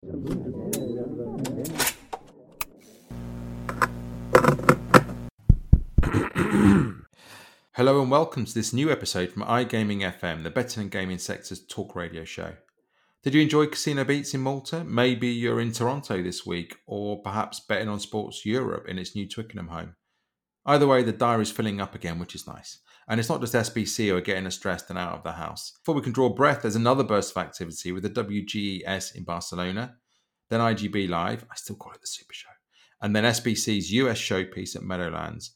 Hello and welcome to this new episode from iGaming FM, the betting and gaming sector's talk radio show. Did you enjoy Casino Beats in Malta? Maybe you're in Toronto this week, or perhaps betting on Sports Europe in its new Twickenham home. Either way, the diary's filling up again, which is nice. And it's not just SBC or getting us dressed and out of the house. Before we can draw breath, there's another burst of activity with the WGES in Barcelona, then IGB Live, I still call it the Super Show, and then SBC's US showpiece at Meadowlands.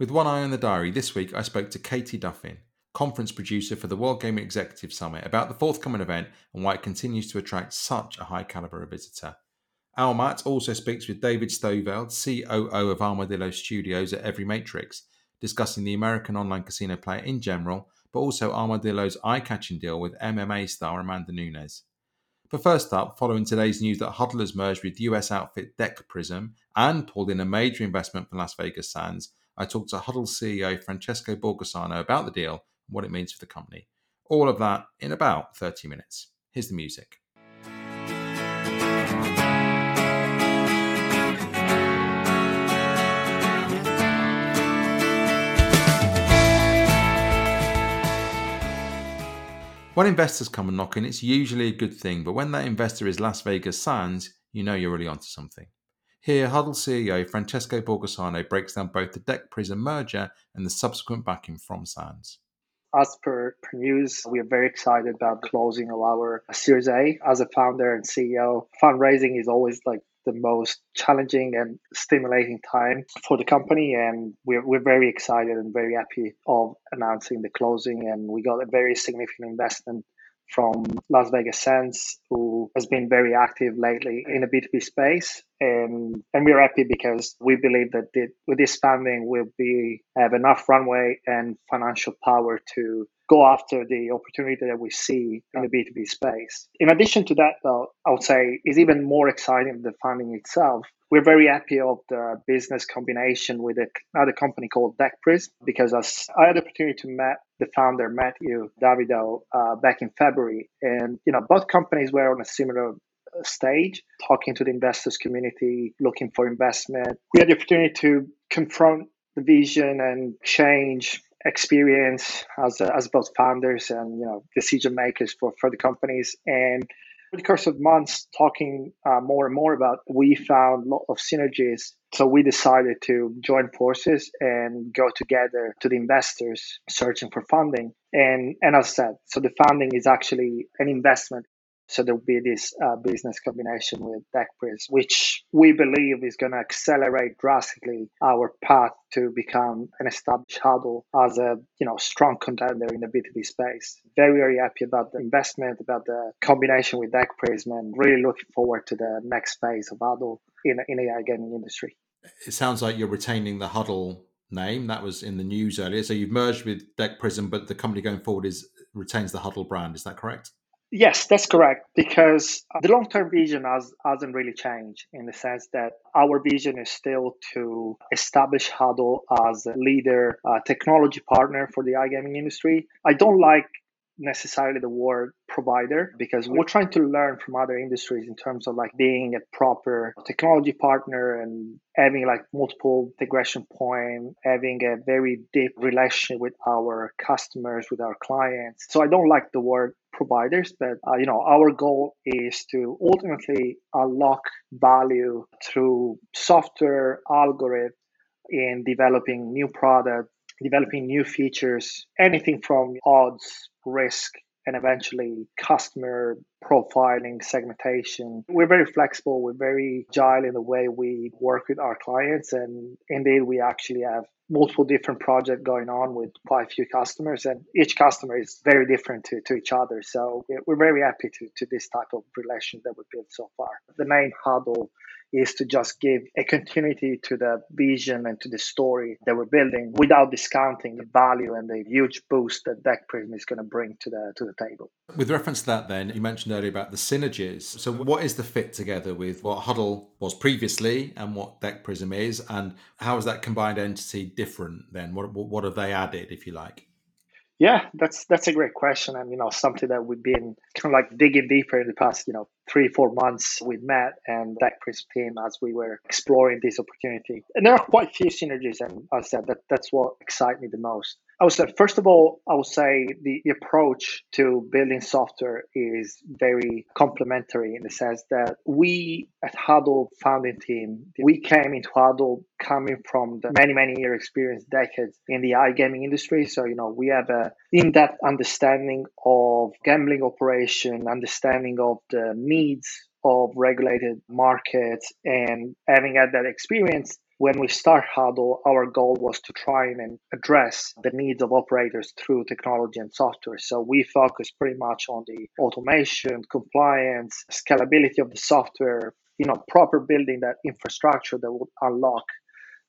With one eye on the diary, this week I spoke to Katie Duffin, conference producer for the World Gaming Executive Summit, about the forthcoming event and why it continues to attract such a high caliber of visitor. Almat also speaks with David Stoveld, COO of Armadillo Studios at EveryMatrix, discussing the American online casino player in general, but also Armadillo's eye catching deal with MMA star Amanda Nunes. But first up, following today's news that Huddle has merged with US outfit DeckPrism and pulled in a major investment from Las Vegas Sands, I talked to Huddle CEO Francesco Borgosano about the deal and what it means for the company. All of that in about 30 minutes. Here's the music. When investors come and knocking, it's usually a good thing, but when that investor is Las Vegas Sands, you know you're really onto something. Here, Huddle CEO Francesco Borgosano breaks down both the DeckPrism merger and the subsequent backing from Sands. As per, per news, we are very excited about closing of our Series A. As a founder and CEO, fundraising is always like the most challenging and stimulating time for the company and we're, we're very excited and very happy of announcing the closing and we got a very significant investment from Las Vegas Sands, who has been very active lately in the B2B space. And, and we're happy because we believe that the, with this funding, we'll be have enough runway and financial power to go after the opportunity that we see in the B2B space. In addition to that, though, I would say is even more exciting the funding itself. We're very happy of the business combination with another company called DeckPrism because I had the opportunity to meet the founder Matthew Davidow uh, back in February, and you know both companies were on a similar uh, stage, talking to the investors community, looking for investment. We had the opportunity to confront the vision and change experience as, as both founders and you know decision makers for, for the companies. And over the course of months talking uh, more and more about we found a lot of synergies. So we decided to join forces and go together to the investors searching for funding. And and as i said so the funding is actually an investment so there will be this uh, business combination with DeckPrism, which we believe is going to accelerate drastically our path to become an established huddle as a you know strong contender in the B2B space. Very very happy about the investment, about the combination with DeckPrism, and really looking forward to the next phase of huddle in in the iGaming industry. It sounds like you're retaining the huddle name that was in the news earlier. So you've merged with DeckPrism, but the company going forward is retains the huddle brand. Is that correct? Yes, that's correct. Because the long term vision has, hasn't really changed in the sense that our vision is still to establish Huddle as a leader, uh, technology partner for the iGaming industry. I don't like necessarily the word provider because we're trying to learn from other industries in terms of like being a proper technology partner and having like multiple integration point having a very deep relationship with our customers with our clients so i don't like the word providers but uh, you know our goal is to ultimately unlock value through software algorithm in developing new product developing new features, anything from odds, risk, and eventually customer profiling, segmentation. We're very flexible, we're very agile in the way we work with our clients. And indeed, we actually have multiple different projects going on with quite a few customers, and each customer is very different to, to each other. So we're very happy to, to this type of relation that we've built so far. The name Huddle is to just give a continuity to the vision and to the story that we're building without discounting the value and the huge boost that DeckPrism is going to bring to the to the table. With reference to that, then you mentioned earlier about the synergies. So, what is the fit together with what Huddle was previously and what DeckPrism is, and how is that combined entity different? Then, what what have they added, if you like? Yeah, that's that's a great question, and you know something that we've been kind of like digging deeper in the past, you know, three four months with Matt and DeckPrism team as we were exploring this opportunity. And there are quite a few synergies, and I said that that's what excites me the most. I would say, first of all, I would say the, the approach to building software is very complementary in the sense that we at Huddle founding team, we came into Huddle coming from the many, many year experience, decades in the iGaming industry. So, you know, we have a in-depth understanding of gambling operation, understanding of the needs of regulated markets and having had that experience when we start Huddle, our goal was to try and address the needs of operators through technology and software. So we focus pretty much on the automation, compliance, scalability of the software, you know, proper building that infrastructure that would unlock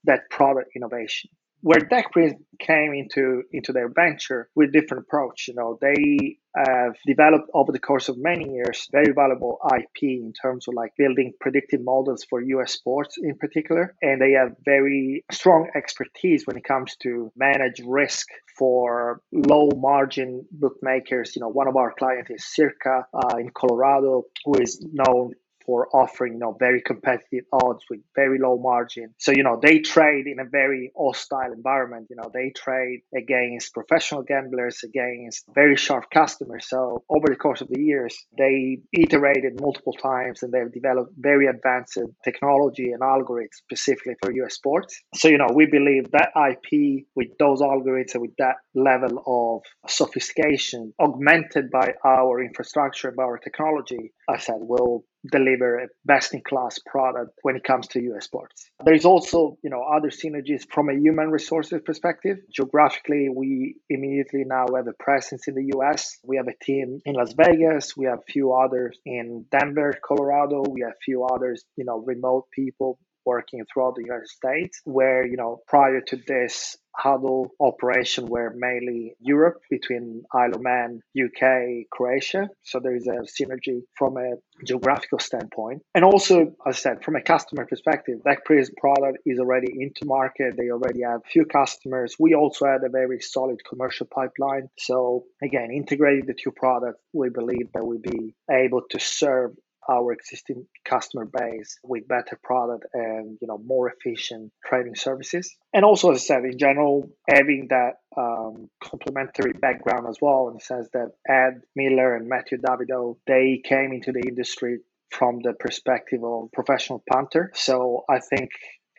that product innovation where DeckPrism came into into their venture with different approach. You know, they have developed over the course of many years very valuable IP in terms of like building predictive models for US sports in particular, and they have very strong expertise when it comes to manage risk for low margin bookmakers. You know, one of our clients is Circa uh, in Colorado, who is known for offering you know very competitive odds with very low margin. So you know they trade in a very hostile environment. You know they trade against professional gamblers against very sharp customers. So over the course of the years they iterated multiple times and they've developed very advanced technology and algorithms specifically for us sports. So you know we believe that ip with those algorithms and with that level of sophistication augmented by our infrastructure and by our technology i said will deliver a best in class product when it comes to US sports. There's also, you know, other synergies from a human resources perspective. Geographically, we immediately now have a presence in the US. We have a team in Las Vegas, we have a few others in Denver, Colorado, we have a few others, you know, remote people working throughout the United States, where, you know, prior to this, Huddle operation were mainly Europe between Isle of Man, UK, Croatia. So there is a synergy from a geographical standpoint. And also, as I said, from a customer perspective, DeckPrism product is already into market. They already have few customers. We also had a very solid commercial pipeline. So again, integrating the two products, we believe that we'll be able to serve our existing customer base with better product and you know more efficient trading services. And also as i said in general having that um, complementary background as well in the sense that ed miller and matthew davidow they came into the industry from the perspective of professional punter. So i think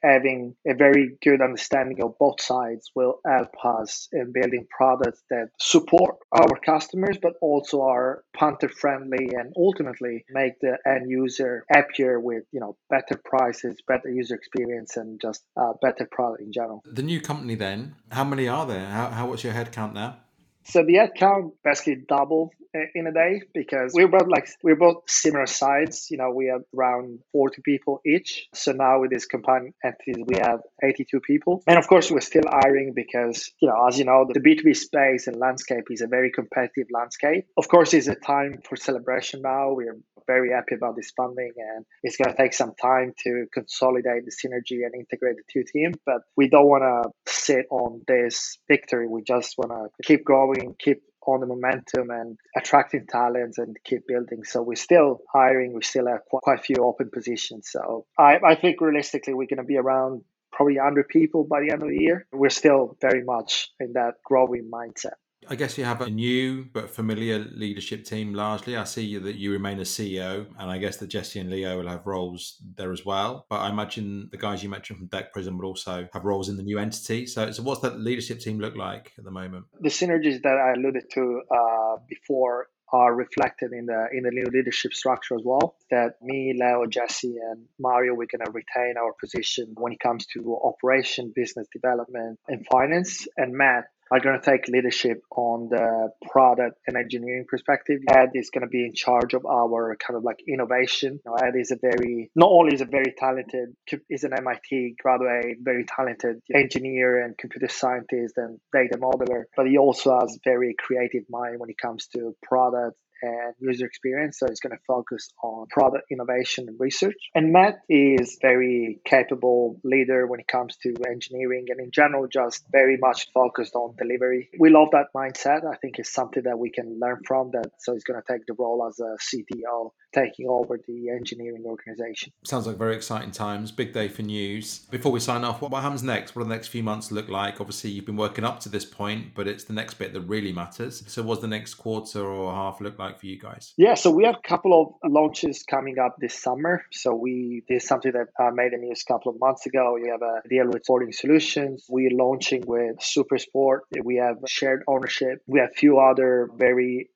having a very good understanding of both sides will help us in building products that support our customers but also are punter friendly and ultimately make the end user happier with you know better prices better user experience and just a better product in general. The new company then how many are there? How, how what's your headcount now so the ad count basically doubled in a day because we're both like we're both similar size. You know, we have around 40 people each. So now with this combined entities, we have 82 people. And of course, we're still hiring because, you know, as you know, the B2B space and landscape is a very competitive landscape. Of course, it's a time for celebration now. We're very happy about this funding and it's going to take some time to consolidate the synergy and integrate the two teams. But we don't want to sit on this victory. We just want to keep growing, keep on the momentum and attracting talents and keep building. So we're still hiring. We still have quite a few open positions. So I, I think realistically we're going to be around probably 100 people by the end of the year. We're still very much in that growing mindset. I guess you have a new but familiar leadership team largely. I see that you remain a CEO, and I guess that Jesse and Leo will have roles there as well. But I imagine the guys you mentioned from DeckPrism will also have roles in the new entity. So, so what's that leadership team look like at the moment? The synergies that I alluded to uh, before are reflected in the in the new leadership structure as well. That me, Leo, Jesse, and Mario, we're gonna retain our position when it comes to operation, business development, and finance. And Matt are going to take leadership on the product and engineering perspective. Ed is going to be in charge of our kind of like innovation. You know, Ed is a very, not only is a very talented, is an MIT graduate, very talented engineer and computer scientist and data modeler, but he also has very creative mind when it comes to product and user experience. So it's going to focus on product innovation and research. And Matt is very capable leader when it comes to engineering and in general, just very much focused on delivery. We love that mindset. I think it's something that we can learn from that. So he's going to take the role as a CTO taking over the engineering organization. Sounds like very exciting times. Big day for news. Before we sign off, what happens next? What do the next few months look like? Obviously, you've been working up to this point, but it's the next bit that really matters. So, what's the next quarter or half look like for you guys? Yeah, so we have a couple of launches coming up this summer. So, we did something that uh, made the news a couple of months ago. We have a deal with Sporting Solutions. We're launching with Supersport. We have shared ownership. We have a few other very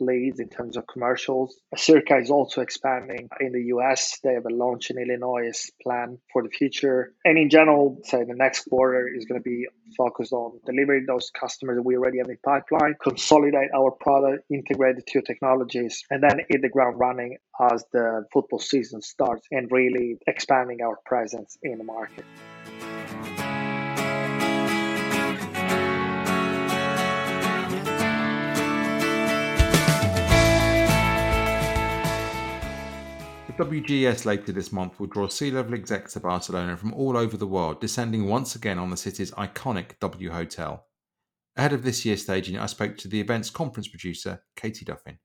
leads in terms of commercials. Circa is also expanding in the US. They have a launch in Illinois plan for the future. And in general, say the next quarter is going to be focused on delivering those customers that we already have in pipeline, consolidate our product, integrate the two technologies, and then hit the ground running as the football season starts and really expanding our presence in the market. WGES later this month will draw C level execs to Barcelona from all over the world, descending once again on the city's iconic W Hotel. Ahead of this year's staging, I spoke to the event's conference producer, Katie Duffin.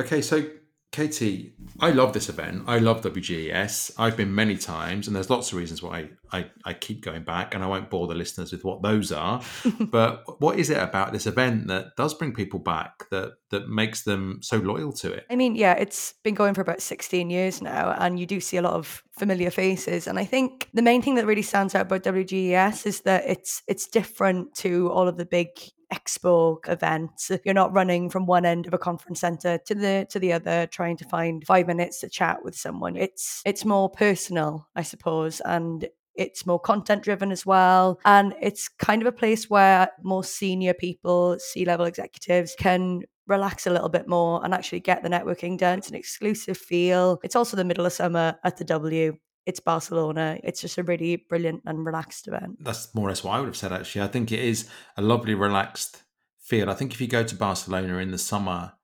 Okay, so Katie, I love this event. I love WGES. I've been many times, and there's lots of reasons why I, I keep going back, and I won't bore the listeners with what those are. but what is it about this event that does bring people back that that makes them so loyal to it? I mean, yeah, it's been going for about 16 years now, and you do see a lot of familiar faces. And I think the main thing that really stands out about WGES is that it's it's different to all of the big expo events. You're not running from one end of a conference center to the to the other trying to find 5 minutes to chat with someone. It's it's more personal, I suppose, and it's more content driven as well. And it's kind of a place where more senior people, C level executives, can relax a little bit more and actually get the networking done. It's an exclusive feel. It's also the middle of summer at the W it's Barcelona. It's just a really brilliant and relaxed event. That's more or less what I would have said, actually. I think it is a lovely, relaxed feel. I think if you go to Barcelona in the summer,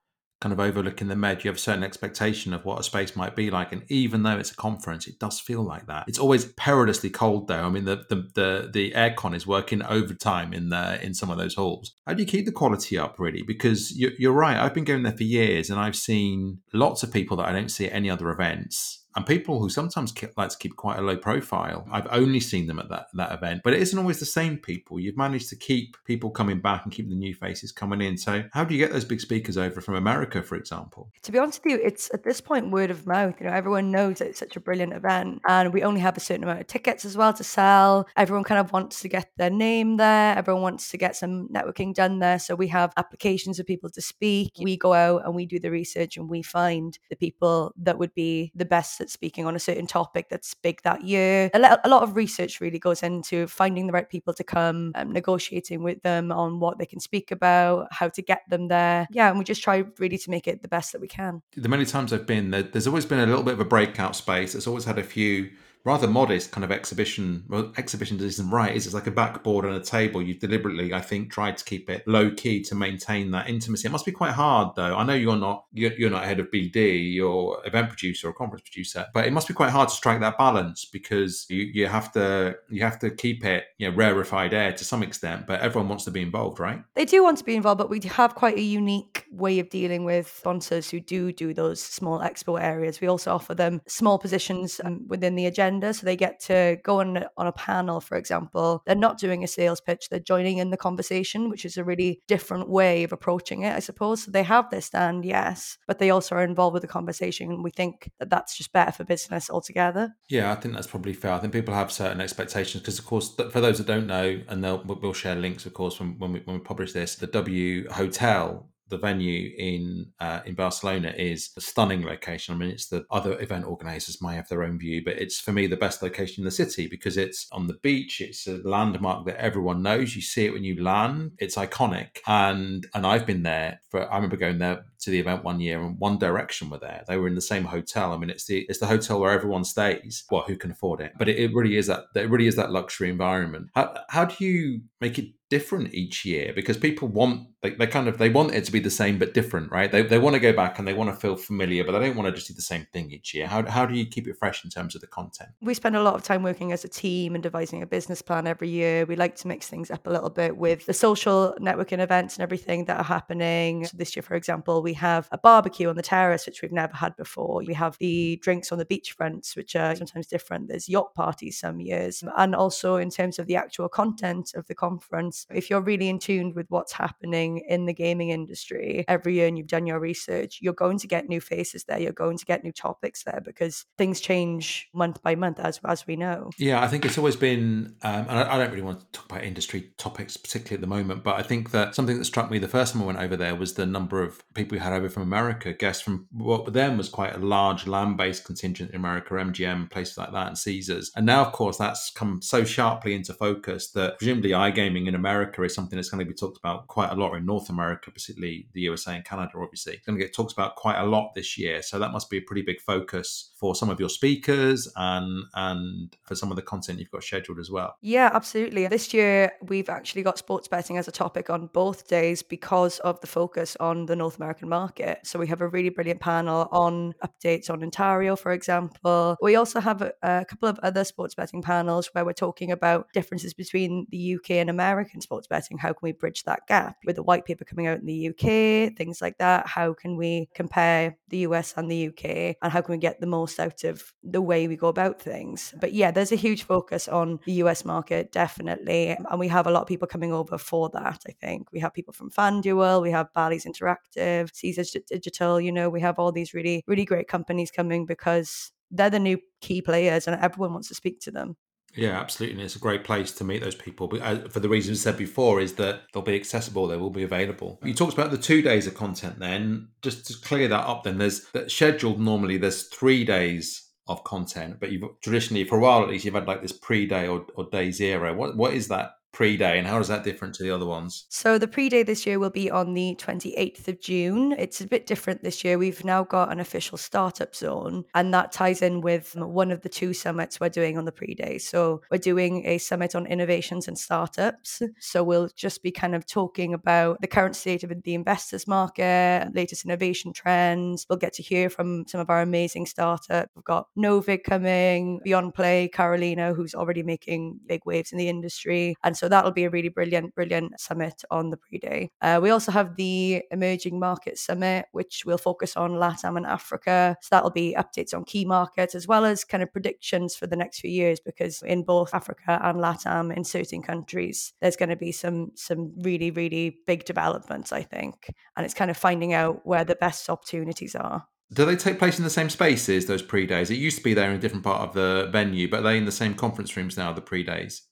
kind of overlooking the Med, you have a certain expectation of what a space might be like. And even though it's a conference, it does feel like that. It's always perilously cold, though. I mean, the the the, the aircon is working overtime in the in some of those halls. How do you keep the quality up, really? Because you're, you're right. I've been going there for years, and I've seen lots of people that I don't see at any other events and people who sometimes like to keep quite a low profile. I've only seen them at that that event, but it isn't always the same people. You've managed to keep people coming back and keep the new faces coming in. So how do you get those big speakers over from America, for example? To be honest with you, it's at this point word of mouth. You know, everyone knows it's such a brilliant event, and we only have a certain amount of tickets as well to sell. Everyone kind of wants to get their name there. Everyone wants to get some networking done there. So we have applications for people to speak. We go out and we do the research and we find the people that would be the best speaking on a certain topic that's big that year. A, a lot of research really goes into finding the right people to come, um, negotiating with them on what they can speak about, how to get them there. Yeah, and we just try really to make it the best that we can. The many times I've been, there, there's always been a little bit of a breakout space. It's always had a few rather modest kind of exhibition. Well, exhibition isn't right. It's like a backboard and a table. You've deliberately, I think, tried to keep it low key to maintain that intimacy. It must be quite hard, though. I know you're not you're, you're not head of BD, you're event producer or conference producer, but it must be quite hard to strike that balance because you, you have to you have to keep it you know rarefied air to some extent, but everyone wants to be involved, right? They do want to be involved, but we have quite a unique way of dealing with sponsors who do do those small expo areas. We also offer them small positions um, within the agenda So they get to go on, on a panel, for example. They're not doing a sales pitch, they're joining in the conversation, which is a really different way of approaching it, I suppose. So they have their stand, yes, but they also are involved with the conversation. And we think that that's just better for business altogether. Yeah, I think that's probably fair. I think people have certain expectations because, of course, for those that don't know, and we'll share links, of course, when, when, we, when we publish this, the W Hotel the venue in uh, in Barcelona is a stunning location. I mean, it's the other event organizers might have their own view, but it's for me the best location in the city because it's on the beach. It's a landmark that everyone knows. You see it when you land. It's iconic, and and I've been there for. I remember going there to the event one year, and One Direction were there. They were in the same hotel. I mean, it's the it's the hotel where everyone stays. Well, who can afford it? But it, it really is that it really is that luxury environment. How how do you make it different each year because people want they, they kind of they want it to be the same but different right? They, they want to go back and they want to feel familiar but they don't want to just do the same thing each year. How, how do you keep it fresh in terms of the content? We spend a lot of time working as a team and devising a business plan every year. We like to mix things up a little bit with the social networking events and everything that are happening. So this year for example we have a barbecue on the terrace which we've never had before. We have the drinks on the beachfronts which are sometimes different. There's yacht parties some years. And also in terms of the actual content of the conference if you're really in tune with what's happening in the gaming industry every year and you've done your research, you're going to get new faces there. You're going to get new topics there because things change month by month, as as we know. Yeah, I think it's always been, um, and I, I, don't really want to talk about industry topics particularly at the moment, but I think that something that struck me the first time I went over there was the number of people we had over from America, guests from what then was quite a large land-based contingent in America, MGM, places like that, and Caesars. And now, of course, that's come so sharply into focus that presumably iGaming in America America is something that's going to be talked about quite a lot in North America, particularly the USA and Canada, obviously. It's going to get talked about quite a lot this year. So that must be a pretty big focus for some of your speakers and and for some of the content you've got scheduled as well. Yeah, absolutely. This year we've actually got sports betting as a topic on both days because of the focus on the North American market. So we have a really brilliant panel on updates on Ontario, for example. We also have a, a couple of other sports betting panels where we're talking about differences between the UK and America in sports betting. How can we bridge that gap with the white paper coming out in the UK, things like that? How can we compare the US and the UK, and how can we get the most out of the way we go about things? But yeah, there's a huge focus on the US market, definitely, and we have a lot of people coming over for that. I think we have people from FanDuel, we have Bally's Interactive, Caesars Digital. You know, we have all these really, really great companies coming because they're the new key players and everyone wants to speak to them. Yeah, absolutely. And it's a great place to meet those people. But uh, for the reasons I said before, is that they'll be accessible, they will be available. You talked about the two days of content then. Just to clear that up, then there's that scheduled normally, there's three days of content, but you've traditionally, for a while at least, you've had like this pre day or, or day zero. What What is that pre-day and how is that different to the other ones? So the pre-day this year will be on the 28th of june. It's a bit different this year. We've now got an official startup zone and that ties in with one of the two summits we're doing on the pre-day. So we're doing a summit on innovations and startups. So we'll just be kind of talking about the current state of the investors market latest innovation trends. We'll get to hear from some of our amazing startups we've got novig coming beyond play carolina who's already making big waves in the industry. And so so that'll be a really brilliant, brilliant summit on the pre day. Uh, we also have the Emerging Market Summit, which will focus on LATAM and Africa. So that'll be updates on key markets as well as kind of predictions for the next few years, because in both Africa and LATAM, in certain countries, there's going to be some some really, really big developments, I think. And it's kind of finding out where the best opportunities are. Do they take place in the same spaces, those pre days? It used to be there in a different part of the venue, but are they in the same conference rooms now, the pre days?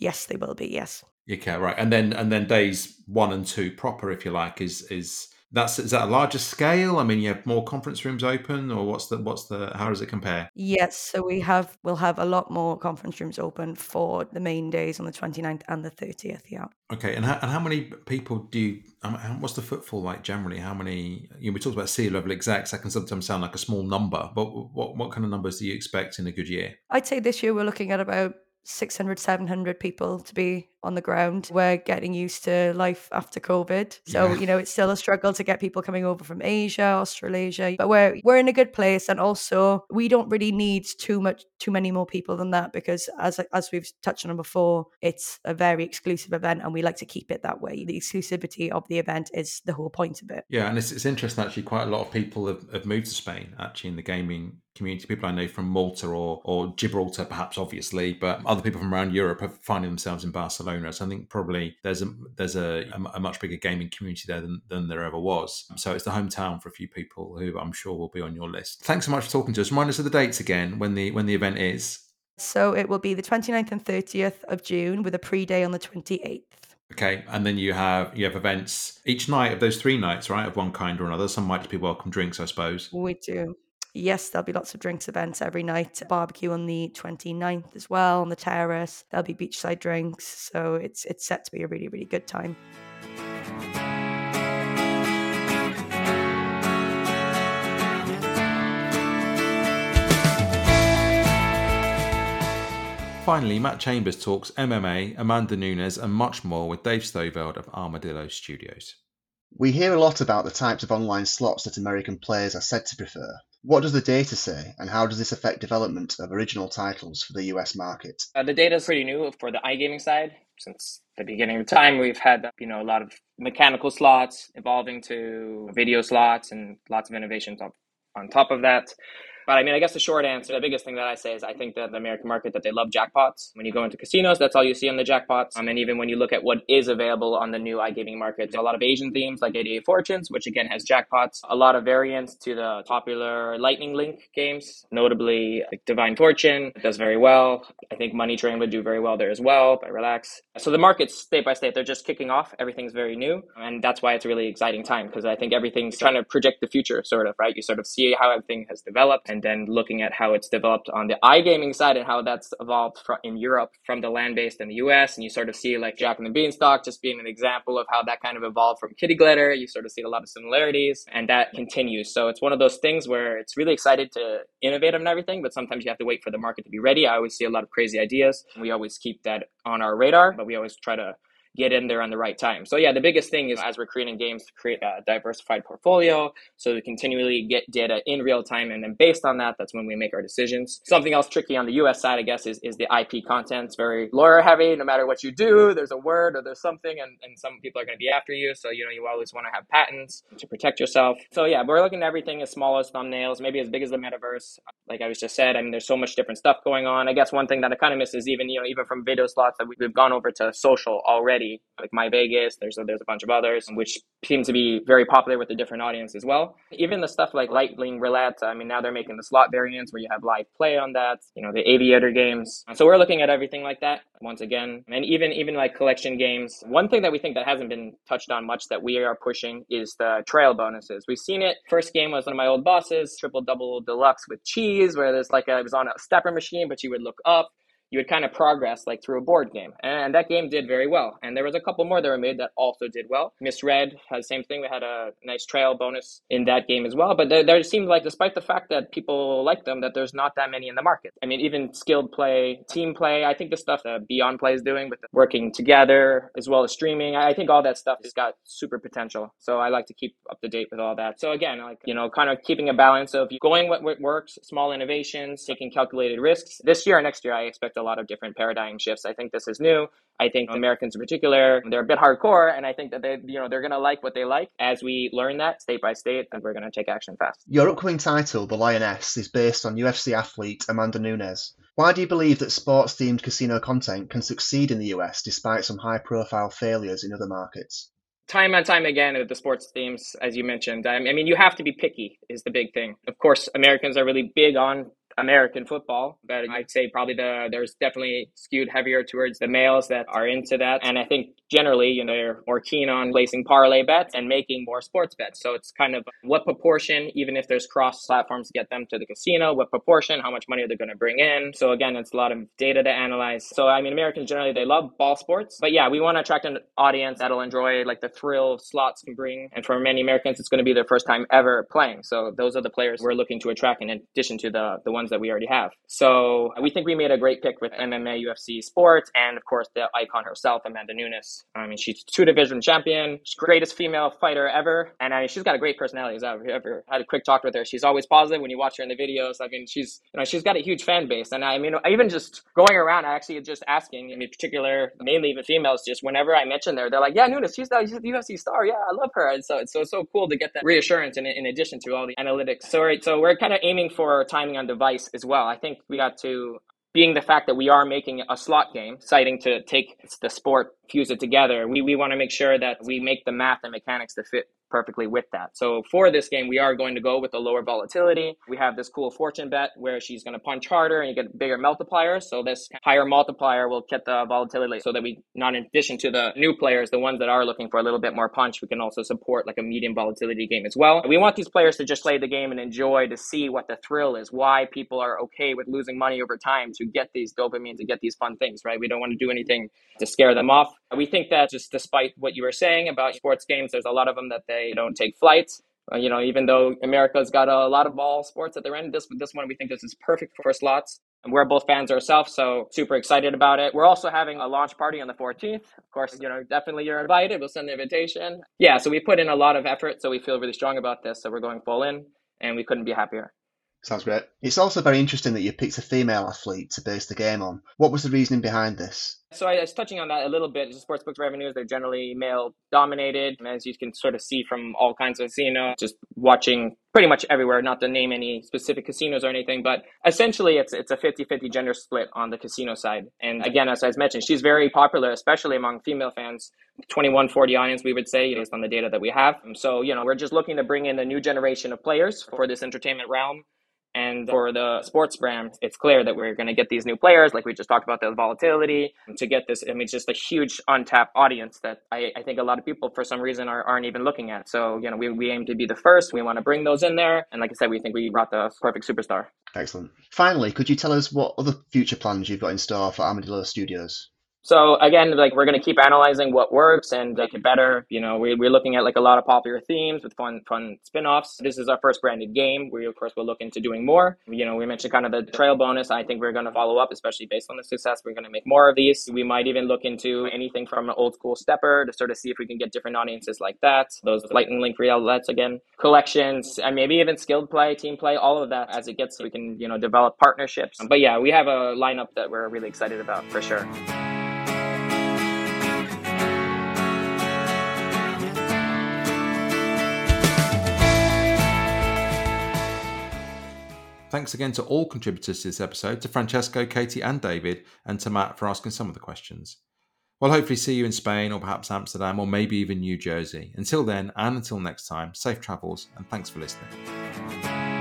Yes, they will be. Yes. Okay, right, and then and then days one and two proper, if you like, is is that's is that a larger scale? I mean, you have more conference rooms open, or what's the what's the how does it compare? Yes, so we have we'll have a lot more conference rooms open for the main days on the 29th and the 30th. Yeah. Okay, and how, and how many people do you? Um, what's the footfall like generally? How many? You know, we talked about C level execs. That can sometimes sound like a small number, but what what kind of numbers do you expect in a good year? I'd say this year we're looking at about 600, 700 people to be on the ground. We're getting used to life after COVID. So, yeah. you know, it's still a struggle to get people coming over from Asia, Australasia, but we're we're in a good place and also we don't really need too much too many more people than that because as as we've touched on before, it's a very exclusive event and we like to keep it that way. The exclusivity of the event is the whole point of it. Yeah, and it's, it's interesting actually quite a lot of people have, have moved to Spain actually in the gaming community. People I know from Malta or or Gibraltar perhaps obviously, but other people from around Europe are finding themselves in Barcelona Barcelona. So I think probably there's a there's a, a, much bigger gaming community there than, than there ever was. So it's the hometown for a few people who I'm sure will be on your list. Thanks so much for talking to us. Remind us of the dates again when the when the event is. So it will be the 29th and 30th of June with a pre-day on the 28th. Okay, and then you have you have events each night of those three nights, right? Of one kind or another. Some might be welcome drinks, I suppose. We do. Yes, there'll be lots of drinks events every night. Barbecue on the 29th as well on the terrace. There'll be beachside drinks. So it's it's set to be a really, really good time. finally, Matt Chambers talks MMA, Amanda Nunes, and much more with Dave Stoveld of Armadillo Studios. We hear a lot about the types of online slots that American players are said to prefer. What does the data say, and how does this affect development of original titles for the US market? Uh, the data is pretty new for the iGaming side. Since the beginning of time, we've had you know a lot of mechanical slots evolving to video slots and lots of innovations on, on top of that. But I mean, I guess the short answer, the biggest thing that I say is I think that the American market that they love jackpots. When you go into casinos, that's all you see on the jackpots. Um, and even when you look at what is available on the new iGaming market, a lot of Asian themes like 88 Fortunes, which again has jackpots. A lot of variants to the popular Lightning Link games, notably like Divine Fortune does very well. I think Money Train would do very well there as well by Relax. So the market's state by state, they're just kicking off. Everything's very new. And that's why it's a really exciting time because I think everything's trying to project the future, sort of, right? You sort of see how everything has developed and then looking at how it's developed on the iGaming side and how that's evolved in Europe from the land based in the US. And you sort of see like Jack and the Beanstalk just being an example of how that kind of evolved from Kitty Glitter. You sort of see a lot of similarities and that continues. So it's one of those things where it's really excited to innovate on everything, but sometimes you have to wait for the market to be ready. I always see a lot of crazy ideas. We always keep that on our radar, but we always try to get in there on the right time. So yeah, the biggest thing is as we're creating games to create a diversified portfolio, so we continually get data in real time, and then based on that, that's when we make our decisions. Something else tricky on the U.S. side, I guess, is, is the IP content. It's very lawyer heavy. No matter what you do, there's a word or there's something, and, and some people are going to be after you. So you know you always want to have patents to protect yourself. So yeah, we're looking at everything as small as thumbnails, maybe as big as the metaverse. Like I was just said, I mean, there's so much different stuff going on. I guess one thing that I kind of miss is even you know even from video slots that we've gone over to social already already, like My Vegas. There's a, there's a bunch of others which seem to be very popular with a different audience as well. Even the stuff like Lightning Roulette. I mean, now they're making the slot variants where you have live play on that. You know, the Aviator games. So we're looking at everything like that once again, and even even like collection games. One thing that we think that hasn't been touched on much that we are pushing is the trail bonuses. We've seen it. First game was one of my old bosses, triple double deluxe with cheese, where there's like a, it was on a stepper machine, but you would look up you would kind of progress like through a board game. And that game did very well. And there was a couple more that were made that also did well. Miss Misread has the same thing. We had a nice trail bonus in that game as well. But there, there seemed like, despite the fact that people like them, that there's not that many in the market. I mean, even skilled play, team play, I think the stuff that Beyond Play is doing with working together as well as streaming, I think all that stuff has got super potential. So I like to keep up to date with all that. So again, like, you know, kind of keeping a balance of going what works, small innovations, taking calculated risks. This year or next year, I expect a lot of different paradigm shifts. I think this is new. I think Americans in particular, they're a bit hardcore, and I think that they, you know, they're going to like what they like. As we learn that state by state, and we're going to take action fast. Your upcoming title, The Lioness, is based on UFC athlete Amanda Nunes. Why do you believe that sports-themed casino content can succeed in the US despite some high-profile failures in other markets? time and time again with the sports themes, as you mentioned. I mean, you have to be picky is the big thing. Of course, Americans are really big on American football, but I'd say probably the there's definitely skewed heavier towards the males that are into that. And I think generally, you know, they're more keen on placing parlay bets and making more sports bets. So it's kind of what proportion, even if there's cross platforms to get them to the casino, what proportion, how much money are they going to bring in. So again, it's a lot of data to analyze. So I mean, Americans generally they love ball sports, but yeah, we want to attract an audience that'll enjoy like the thrill slots can bring. And for many Americans, it's going to be their first time ever playing. So those are the players we're looking to attract in addition to the the ones that we already have. So we think we made a great pick with MMA, UFC, sports, and of course the icon herself, Amanda Nunes. I mean, she's two division champion, greatest female fighter ever, and I mean, she's got a great personality. As I've ever had a quick talk with her, she's always positive when you watch her in the videos. I mean, she's you know she's got a huge fan base, and I mean, even just going around, I actually just asking, in particular, mainly even females, just whenever I mention her, they're like, "Yeah, Nunes, she's the, she's the UFC star. Yeah, I love her." And so it's so so cool to get that reassurance in, in addition to all the analytics. So right, so we're kind of aiming for timing on device as well. I think we got to being the fact that we are making a slot game, citing to take the sport, fuse it together, we, we want to make sure that we make the math and mechanics to fit perfectly with that. So for this game, we are going to go with a lower volatility. We have this cool fortune bet where she's going to punch harder and you get bigger multipliers. So this higher multiplier will get the volatility so that we, not in addition to the new players, the ones that are looking for a little bit more punch, we can also support like a medium volatility game as well. We want these players to just play the game and enjoy to see what the thrill is, why people are okay with losing money over time to get these dopamine, to get these fun things, right? We don't want to do anything to scare them off. We think that just despite what you were saying about sports games, there's a lot of them that they don't take flights. Uh, you know, even though America's got a lot of ball sports at their end, this this one we think this is perfect for slots. And we're both fans ourselves, so super excited about it. We're also having a launch party on the 14th. Of course, you know, definitely you're invited. We'll send the invitation. Yeah, so we put in a lot of effort, so we feel really strong about this. So we're going full in, and we couldn't be happier. Sounds great. It's also very interesting that you picked a female athlete to base the game on. What was the reasoning behind this? So I was touching on that a little bit. Sportsbook revenues, they're generally male dominated, as you can sort of see from all kinds of casino, just watching pretty much everywhere, not to name any specific casinos or anything, but essentially it's it's a 50-50 gender split on the casino side. And again, as I mentioned, she's very popular, especially among female fans. 2140 audience, we would say, based on the data that we have. So, you know, we're just looking to bring in a new generation of players for this entertainment realm and for the sports brand, it's clear that we're going to get these new players, like we just talked about the volatility, to get this. I mean, it's just a huge untapped audience that I, I think a lot of people, for some reason, are, aren't even looking at. So, you know, we, we aim to be the first. We want to bring those in there. And like I said, we think we brought the perfect superstar. Excellent. Finally, could you tell us what other future plans you've got in store for Armadillo Studios? So again, like we're gonna keep analyzing what works and make it better. You know, we, we're looking at like a lot of popular themes with fun fun spin-offs. This is our first branded game. We of course will look into doing more. You know, we mentioned kind of the trail bonus. I think we're gonna follow up, especially based on the success. We're gonna make more of these. We might even look into anything from an old school stepper to sort of see if we can get different audiences like that. Those lightning link outlets again, collections, and maybe even skilled play, team play, all of that as it gets. We can you know develop partnerships. But yeah, we have a lineup that we're really excited about for sure. Thanks again to all contributors to this episode, to Francesco, Katie, and David, and to Matt for asking some of the questions. We'll hopefully see you in Spain or perhaps Amsterdam or maybe even New Jersey. Until then, and until next time, safe travels and thanks for listening.